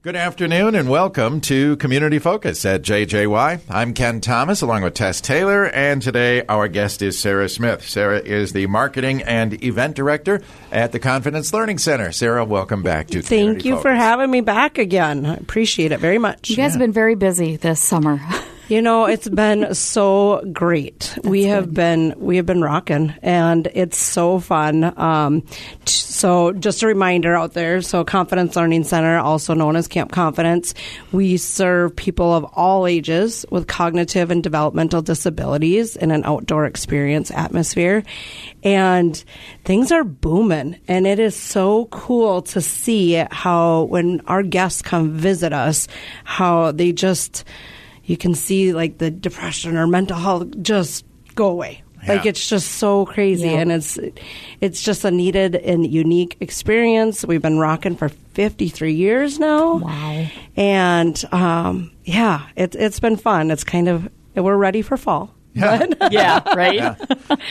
Good afternoon and welcome to Community Focus at JJY. I'm Ken Thomas along with Tess Taylor, and today our guest is Sarah Smith. Sarah is the Marketing and Event Director at the Confidence Learning Center. Sarah, welcome back to Thank Community you Focus. for having me back again. I appreciate it very much. You guys have been very busy this summer. You know, it's been so great. we have been we have been rocking, and it's so fun. Um, t- so, just a reminder out there. So, Confidence Learning Center, also known as Camp Confidence, we serve people of all ages with cognitive and developmental disabilities in an outdoor experience atmosphere, and things are booming. And it is so cool to see how when our guests come visit us, how they just you can see like the depression or mental health just go away. Like it's just so crazy, Yeah. and it's it's just a needed and unique experience. We've been rocking for fifty three years now. Wow. And um, yeah, it's it's been fun. It's kind of we're ready for fall. Yeah. yeah, right?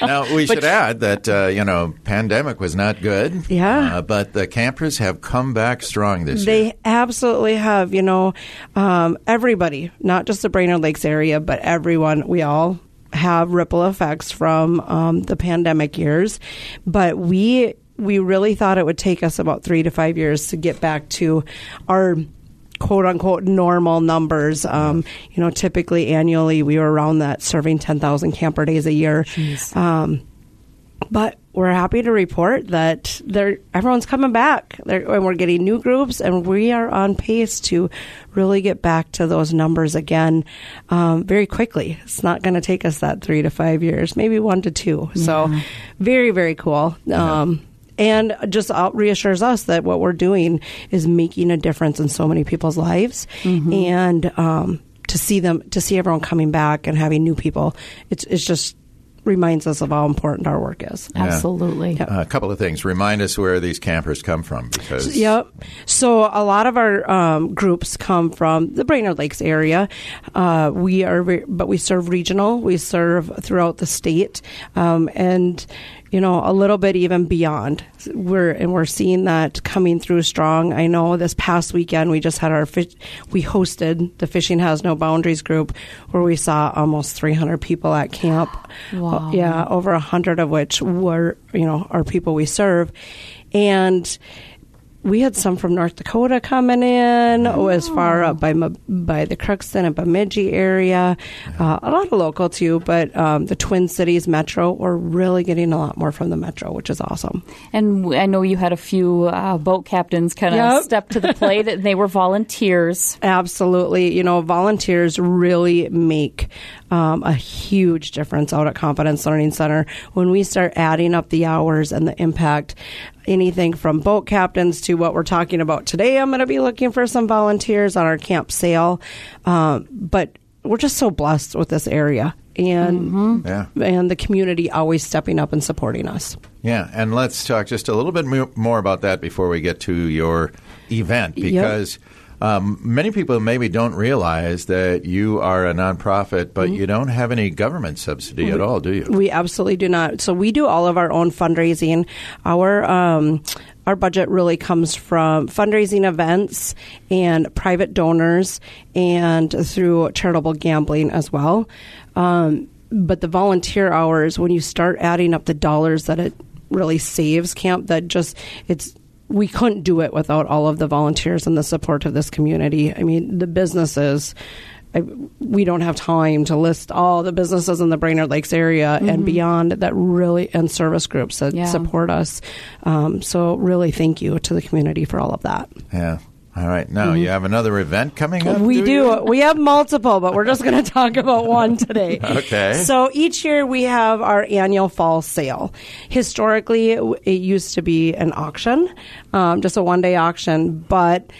Now, we should add that, uh, you know, pandemic was not good. Yeah. Uh, but the campers have come back strong this They year. They absolutely have. You know, um, everybody, not just the Brainerd Lakes area, but everyone, we all have ripple effects from um, the pandemic years. But we we really thought it would take us about three to five years to get back to our quote unquote normal numbers. Um, you know, typically annually we were around that serving 10,000 camper days a year. Um, but we're happy to report that they're, everyone's coming back. They're, and we're getting new groups and we are on pace to really get back to those numbers again um, very quickly. It's not going to take us that three to five years maybe one to two. So very very cool. Um, and just out reassures us that what we're doing is making a difference in so many people's lives and um, to see them to see everyone coming back and having new people it's, it's just reminds us of how important our work is. Absolutely. Uh, a couple of things. Remind us where these campers come from because Yep. So a lot of our um, groups come from the Brainerd Lakes area. Uh, we are, re- but we serve regional. We serve throughout the state, um, and you know a little bit even beyond. We're and we're seeing that coming through strong. I know this past weekend we just had our fish, we hosted the Fishing Has No Boundaries group where we saw almost 300 people at camp. Wow. Uh, yeah, over a hundred of which were you know are people we serve, and we had some from North Dakota coming in, oh. as far up by by the Crookston and Bemidji area, uh, a lot of local too, but um, the Twin Cities Metro, we're really getting a lot more from the Metro, which is awesome. And I know you had a few uh, boat captains kind of Yep. step to the plate, and they were volunteers. Absolutely. You know, volunteers really make um, a huge difference out at Confidence Learning Center. When we start adding up the hours and the impact, anything from boat captains to what we're talking about today, I'm going to be looking for some volunteers on our camp sale. Um, but we're just so blessed with this area. And Yeah. and the community always stepping up and supporting us. Yeah, and let's talk just a little bit more about that before we get to your event because um, many people maybe don't realize that you are a nonprofit, but you don't have any government subsidy at all, do you? We absolutely do not. So we do all of our own fundraising. Our um, our budget really comes from fundraising events and private donors, and through charitable gambling as well. Um, but the volunteer hours, when you start adding up the dollars that it really saves camp, that just it's we couldn't do it without all of the volunteers and the support of this community. I mean, the businesses. I, we don't have time to list all the businesses in the Brainerd Lakes area and beyond that really and service groups that Yeah. support us. Um, so really, thank you to the community for all of that. Yeah. All right. Now you have another event coming up. We do. you? We have multiple, but we're just going to talk about one today. Okay. So each year we have our annual fall sale. Historically, it, it used to be an auction, um, just a one day auction, but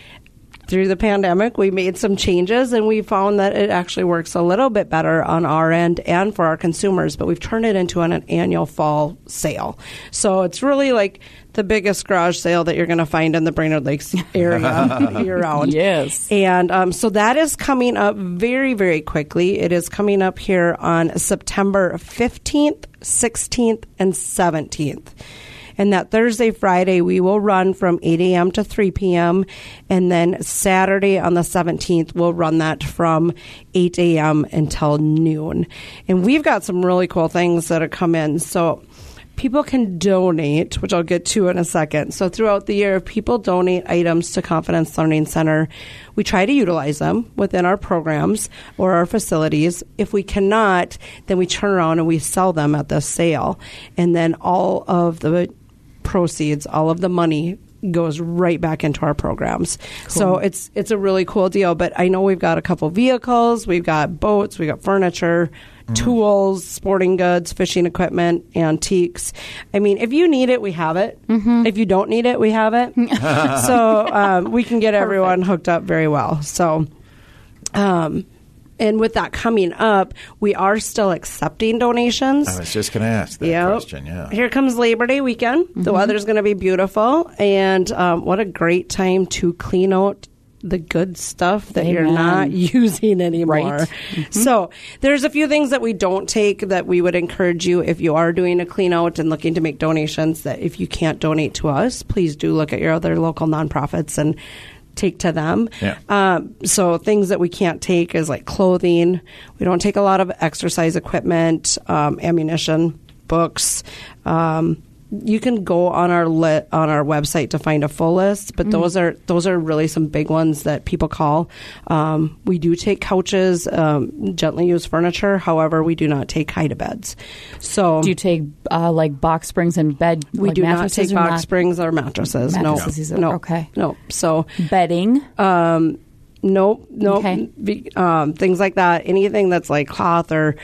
through the pandemic, we made some changes and we found that it actually works a little bit better on our end and for our consumers, but we've turned it into an, an annual fall sale. So it's really like the biggest garage sale that you're going to find in the Brainerd Lakes area year round. Yes. And um, so that is coming up very, very quickly. It is coming up here on September 15th, 16th, and 17th. And that Thursday, Friday, we will run from 8 a.m. to 3 p.m. And then Saturday on the 17th, we'll run that from 8 a.m. until noon. And we've got some really cool things that have come in. So, people can donate, which I'll get to in a second. So throughout the year, if people donate items to Confidence Learning Center, we try to utilize them within our programs or our facilities. If we cannot, then we turn around and we sell them at the sale. And then all of the proceeds, all of the money goes right back into our programs. Cool. So it's it's a really cool deal. But I know we've got a couple vehicles, we've got boats, we've got furniture, mm. tools, sporting goods, fishing equipment, antiques. I mean, if you need it, we have it. Mm-hmm. If you don't need it, we have it. so um, we can get everyone hooked up very well. So. Um, and with that coming up, we are still accepting donations. I was just going to ask that yep. question. Yeah. Here comes Labor Day weekend. Mm-hmm. The weather's going to be beautiful, and um, what a great time to clean out the good stuff that Amen. you're not using anymore. Right. Mm-hmm. So there's a few things that we don't take that we would encourage you if you are doing a clean out and looking to make donations that if you can't donate to us, please do look at your other local nonprofits and take to them. Yeah. Um, so things that we can't take is like clothing. We don't take a lot of exercise equipment, um, ammunition, books. Um, you can go on our lit, on our website to find a full list, but mm those are those are really some big ones that people call. Um, we do take couches, um, gently used furniture. However, we do not take hide beds. So, do you take uh, like box springs and bed? We like do not take box not? springs or mattresses. mattresses no, no, okay, no. So bedding. Um, nope, nope. Okay. Um, things like that. Anything that's like cloth or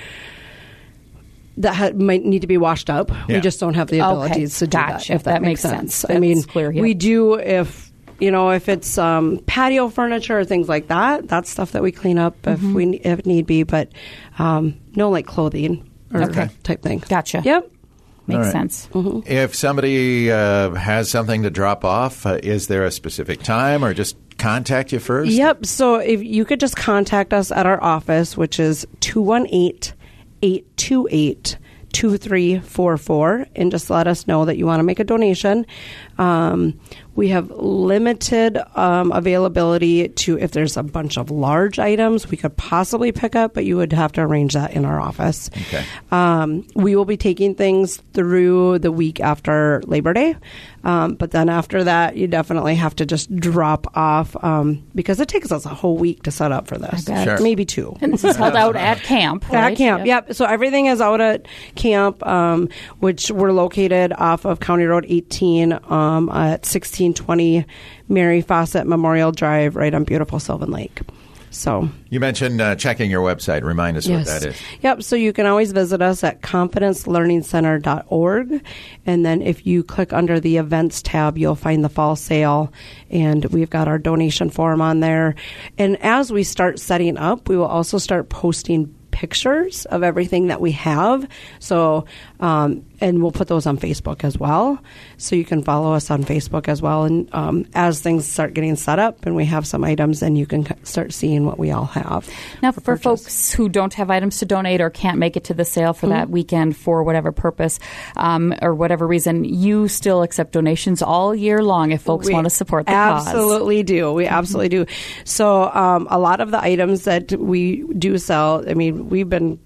that ha- might need to be washed up. Yeah. We just don't have the abilities okay. to do gotcha. that. If that, that makes sense. sense. I mean, clear, yeah. we do if you know if it's um, patio furniture or things like that. That's stuff that we clean up mm-hmm. if we if need be. But um, no, like clothing or okay. type thing. Gotcha. Yep. Makes right. sense. Mm-hmm. If somebody uh, has something to drop off, uh, is there a specific time or just contact you first? Yep. So if you could just contact us at our office, which is 218 828 2344 and just let us know that you want to make a donation. Um, we have limited um, availability to if there's a bunch of large items we could possibly pick up, but you would have to arrange that in our office. Okay. Um, we will be taking things through the week after Labor Day, um, but then after that, you definitely have to just drop off um, because it takes us a whole week to set up for this. Sure. Maybe two. And this is held out at camp. Right? At camp, yep. yep. So everything is out at camp, um, which we're located off of County Road 18 um, at 16. 1920 Mary Fawcett Memorial Drive right on beautiful Sylvan Lake. So you mentioned uh, checking your website. Remind us yes. what that is. Yep. So you can always visit us at confidencelearningcenter.org, and then if you click under the events tab, you'll find the fall sale, and we've got our donation form on there. And as we start setting up, we will also start posting pictures of everything that we have. So um, and we'll put those on Facebook as well. So you can follow us on Facebook as well. And um, as things start getting set up and we have some items, then you can start seeing what we all have. Now, for, for folks who don't have items to donate or can't make it to the sale for mm-hmm. that weekend for whatever purpose um, or whatever reason, you still accept donations all year long if folks we want to support the absolutely cause. do. We mm-hmm. absolutely do. So um, a lot of the items that we do sell, I mean, we've been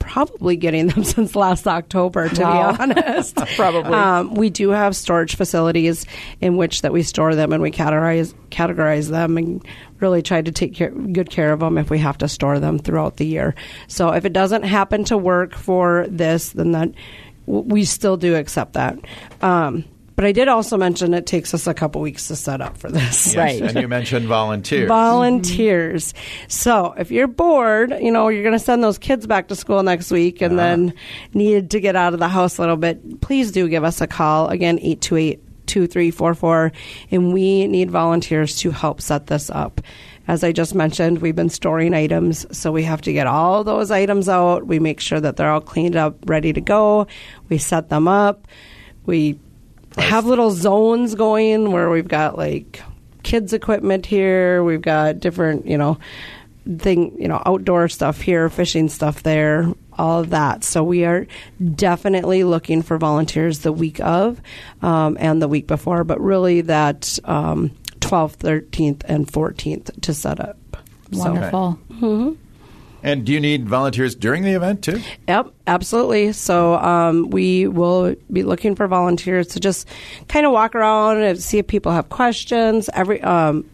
probably getting them since last October, to wow. be honest. probably. Um, we do have storage facilities in which that we store them and we categorize categorize them and really try to take care, good care of them if we have to store them throughout the year. So if it doesn't happen to work for this, then that we still do accept that. Um, but I did also mention it takes us a couple weeks to set up for this. Yes, right. And you mentioned volunteers. Volunteers. So if you're bored, you know, you're going to send those kids back to school next week and uh-huh. then need to get out of the house a little bit, please do give us a call. Again, 828 2344. And we need volunteers to help set this up. As I just mentioned, we've been storing items, so we have to get all those items out. We make sure that they're all cleaned up, ready to go. We set them up. We have little zones going where we've got like kids equipment here. We've got different, you know, thing, you know, outdoor stuff here, fishing stuff there. all of that. So we are definitely looking for volunteers the week of um, and the week before, but really that um, 12th, 13th, and 14th to set up. So- Wonderful. And do you need volunteers during the event too? Yep, absolutely. So um, we will be looking for volunteers to just kind of walk around and see if people have questions. Every um,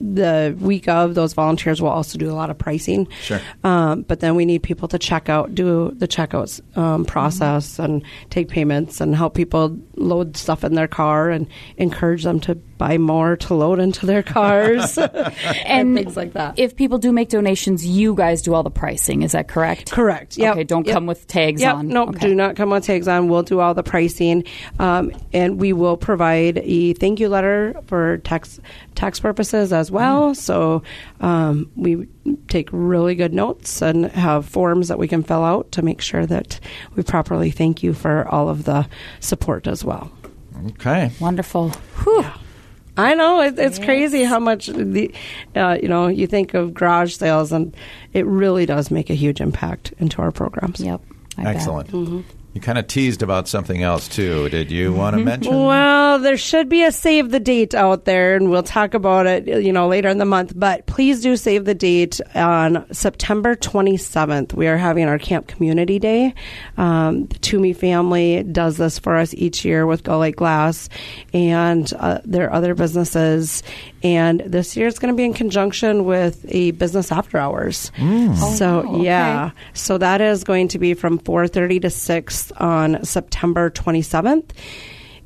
the week of those volunteers will also do a lot of pricing. Sure. Um, but then we need people to check out, do the checkouts um, process, and take payments, and help people load stuff in their car, and encourage them to buy more to load into their cars, and, things like that. If people do make donations, you guys do all the pricing. Is that correct? Correct. Yep. Okay, don't Yep. come with tags Yep. on. Nope. Okay. Do not come with tags on. We'll do all the pricing, um, and we will provide a thank you letter for tax tax purposes as well. Mm. So um, we take really good notes and have forms that we can fill out to make sure that we properly thank you for all of the support as well. Okay. Wonderful. Whew. I know it, it's crazy how much the uh, you know you think of garage sales and it really does make a huge impact into our programs. Yep. I bet. Excellent. Mm-hmm. You kind of teased about something else too. Did you want to mention? Well, there should be a save the date out there, and we'll talk about it, you know, later in the month. But please do save the date on September 27th. We are having our Camp Community Day. Um, the Toomey family does this for us each year with Gull Lake Glass and uh, their other businesses. And this year it's going to be in conjunction with a business after hours. So Oh, okay. yeah, so that is going to be from 4:30 to 6 on September 27th.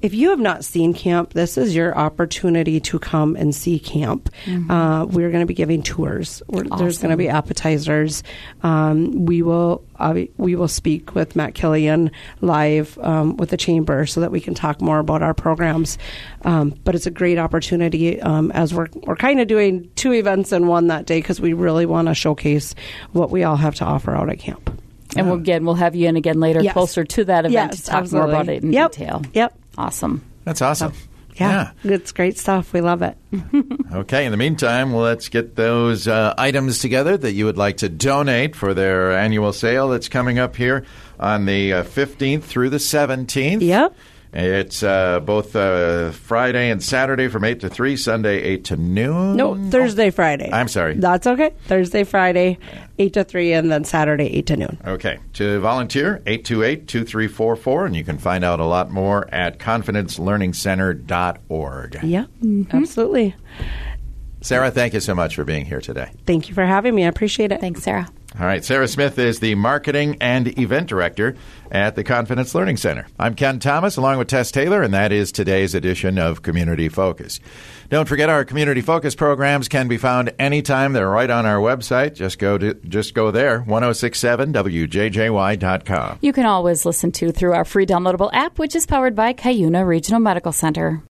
If you have not seen camp, this is your opportunity to come and see camp. Uh, we're going to be giving tours. We're, There's going to be appetizers. Um, we will obvi- we will speak with Matt Killian live um, with the chamber so that we can talk more about our programs. Um, but it's a great opportunity um, as we're we're kind of doing two events in one that day because we really want to showcase what we all have to offer out at camp. And we'll, again, we'll have you in again later, Yes. closer to that event Yes, to talk absolutely. more about it in Yep. detail. Yep. Awesome. That's awesome. Yeah, it's great stuff. We love it. Okay. In the meantime, let's get those uh, items together that you would like to donate for their annual sale that's coming up here on the uh, 15th through the 17th. Yep. It's uh, both uh, Friday and Saturday from 8 to 3, Sunday 8 to noon. No, Thursday, Friday. I'm sorry. That's okay. Thursday, Friday, 8 to 3, and then Saturday, 8 to noon. Okay. To volunteer, 828-2344, and you can find out a lot more at confidencelearningcenter.org. Yeah, absolutely. Sarah, thank you so much for being here today. Thank you for having me. I appreciate it. Thanks, Sarah. All right, Sarah Smith is the Marketing and Event Director at the Confidence Learning Center. I'm Ken Thomas, along with Tess Taylor, and that is today's edition of Community Focus. Don't forget our Community Focus programs can be found anytime. They're right on our website. Just go to just go there, 1067wjjy.com. You can always listen to through our free downloadable app, which is powered by Cuyuna Regional Medical Center.